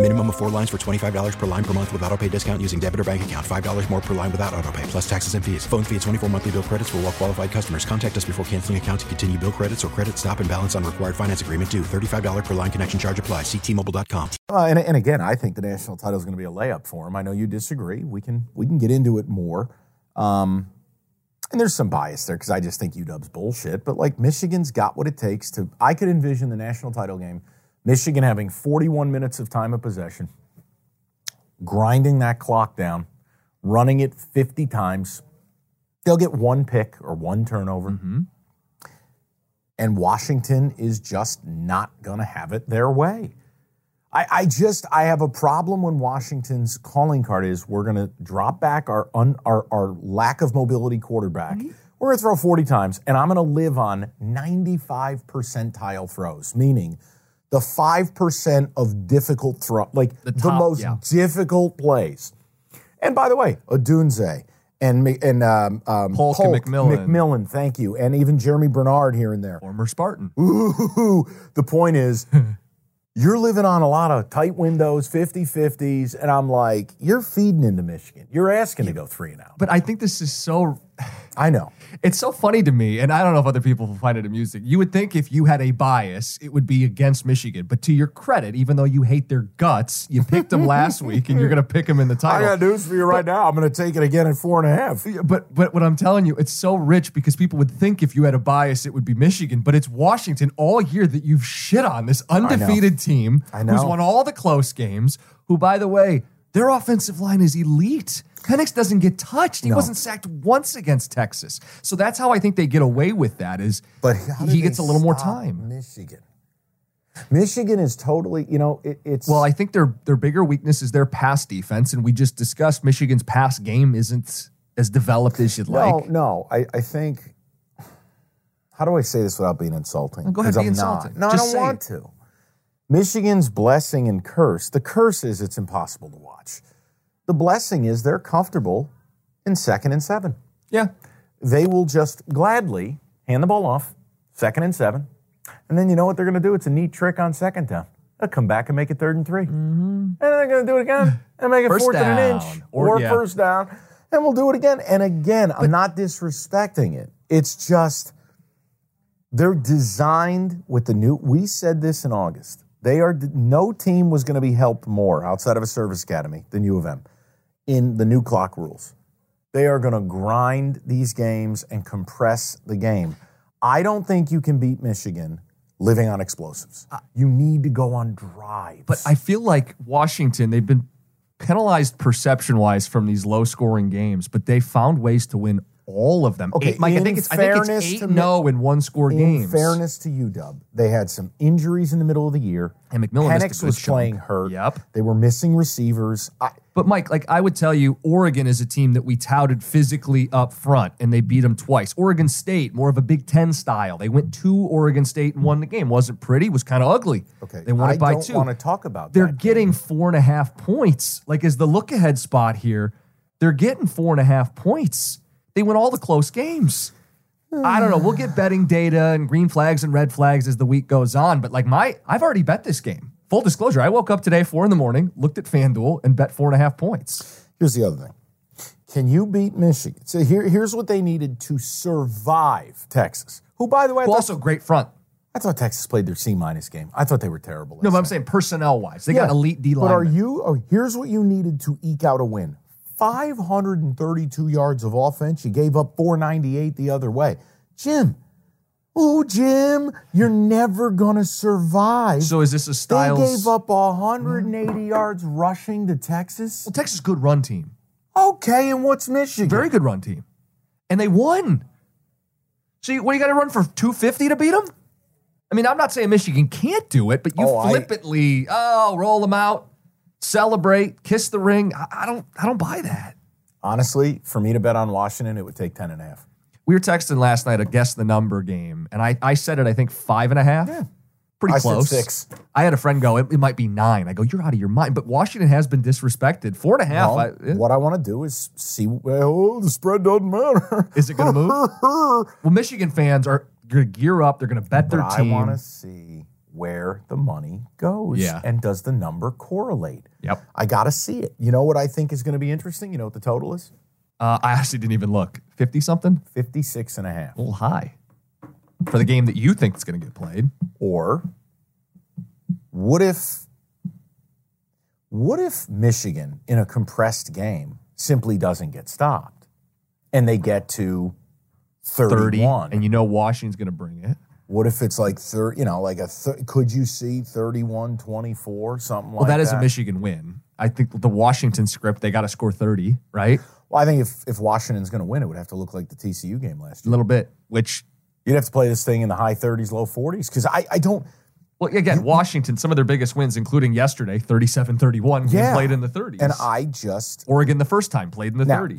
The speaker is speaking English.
Minimum of four lines for $25 per line per month with auto pay discount using debit or bank account. $5 more per line without auto pay, plus taxes and fees. Phone fee at 24 monthly bill credits for all well qualified customers. Contact us before canceling account to continue bill credits or credit stop and balance on required finance agreement due. $35 per line connection charge apply. See T-Mobile.com. Uh, and, and again, I think the national title is going to be a layup for him. I know you disagree. We can we can get into it more. Um, and there's some bias there because I just think UW's bullshit. But like Michigan's got what it takes to. I could envision the national title game, Michigan having 41 minutes of time of possession, grinding that clock down, running it 50 times. They'll get one pick or one turnover. Mm-hmm. And Washington is just not going to have it their way. I, I just I have a problem when Washington's calling card is we're going to drop back our, un, our our lack of mobility quarterback. Mm-hmm. We're going to throw 40 times, and I'm going to live on 95 percentile throws, meaning the 5% of difficult throw, like the, top, most yeah. difficult plays. And by the way, Odunze and and um, um, Polk and McMillan. McMillan, thank you, and even Germie Bernard here and there. Former Spartan. Ooh, the point is, you're living on a lot of tight windows, 50 50s, and I'm like, you're feeding into Michigan. You're asking to go three and out. But I think this is so. I know. It's so funny to me, and I don't know if other people will find it amusing. You would think if you had a bias, it would be against Michigan. But to your credit, even though you hate their guts, you picked them last week, and you're going to pick them in the title. I got news for you right now. I'm going to take it again at four and a half. But but what I'm telling you, it's so rich because people would think if you had a bias, it would be Michigan, but it's Washington all year that you've shit on this undefeated team I know. who's won all the close games. Who, by the way, their offensive line is elite. Penix doesn't get touched. He No. wasn't sacked once against Texas. So that's how I think they get away with that. Is But how he gets a little more stop time. Michigan. Michigan is totally, you know, it, it's. Well, I think their their bigger weakness is their pass defense, and we just discussed Michigan's pass game isn't as developed as you'd no, like. no. I, I think. How do I say this without being insulting? Go ahead, 'Cause be I'm insulting. Not. No, Just I say don't want it. to. Michigan's blessing and curse. The curse is it's impossible to watch. The blessing is they're comfortable in second and seven. Yeah. They will just gladly hand the ball off, second and seven. And then you know what they're going to do? It's a neat trick on second down. They'll come back and make it third and 3 And then they're going to do it again and make it Mm-hmm. First fourth and an inch or, Or- yeah. first down. And we'll do it again. And again, I'm not disrespecting it. It's just they're designed with the new. We said this in August. They are no team was going to be helped more outside of a service academy than U of M in the new clock rules. They are going to grind these games and compress the game. I don't think you can beat Michigan living on explosives. You need to go on drives. But I feel like Washington, they've been penalized perception wise from these low scoring games, but they found ways to win all of them. Okay, Eight- Mike, I think it's I think it's fairness eight to no in one score in games. fairness to UW, they had some injuries in the middle of the year. And McMillan Penix was chunk. playing hurt. Yep. They were missing receivers. I, But Mike, like I would tell you, Oregon is a team that we touted physically up front, and they beat them twice. Oregon State, more of a Big Ten style. They went to Oregon State and won the game. wasn't pretty, was kind of ugly. okay, they won I it by don't two. want to talk about they're getting four and a half points. Like as the look ahead spot here, they're getting four and a half points. They win all the close games. I don't know. We'll get betting data and green flags and red flags as the week goes on. But like my, I've already bet this game. Full disclosure, I woke up today four in the morning, looked at FanDuel, and bet four and a half points. Here's the other thing. Can you beat Michigan? So here, here's what they needed to survive Texas. Who, by the way, thought, also great front. I thought Texas played their C minus game. I thought they were terrible. No, but I'm night. saying personnel wise, they got elite D line. But are you? Oh, here's what you needed to eke out a win: 532 yards of offense. You gave up 498 the other way. Jim, oh, Jim, you're never gonna survive. So is this a style? they gave up hmm? 180 yards rushing to Texas. Well, Texas is a good run team, Okay, and what's Michigan? very good run team, and they won. So you, what you got to run for two fifty to beat them? I mean, I'm not saying Michigan can't do it, but you Oh, I- flippantly, oh, roll them out, celebrate, kiss the ring. I, I don't, I don't buy that. Honestly, for me to bet on Washington, it would take 10 and a half. We were texting last night a guess the number game, and I, I said it, I think five and a half. Yeah. Pretty I said close. six. I had a friend go, it, it might be nine. I go, you're out of your mind. But Washington has been disrespected. Four and a half. Well, I, eh, what I want to do is see. Well, the spread doesn't matter. Is it gonna move? well, Michigan fans are going to gear up. They're going to bet their But I want to see where the money goes. Yeah. And does the number correlate? Yep. I got to see it. You know what I think is going to be interesting? You know what the total is? Uh, I actually didn't even look. 50 something? 56 and a half. A little high for the game that you think is going to get played. Or what if what if Michigan in a compressed game simply doesn't get stopped and they get to 30. 31? And you know Washington's going to bring it. What if it's like thir- you know, like a thir- could you see 31 24 something Well, like that? Well, that is a Michigan win. I think the Washington script, they got to score 30, right? Well, I think if if Washington's going to win, it would have to look like the TCU game last year. A little bit, which, You'd have to play this thing in the high 30s, low 40s because I I don't well, again, Washington, some of their biggest wins, including yesterday, 37 31, Yeah. played in the 30s. and I just Oregon, the first time, played in the Now- 30s.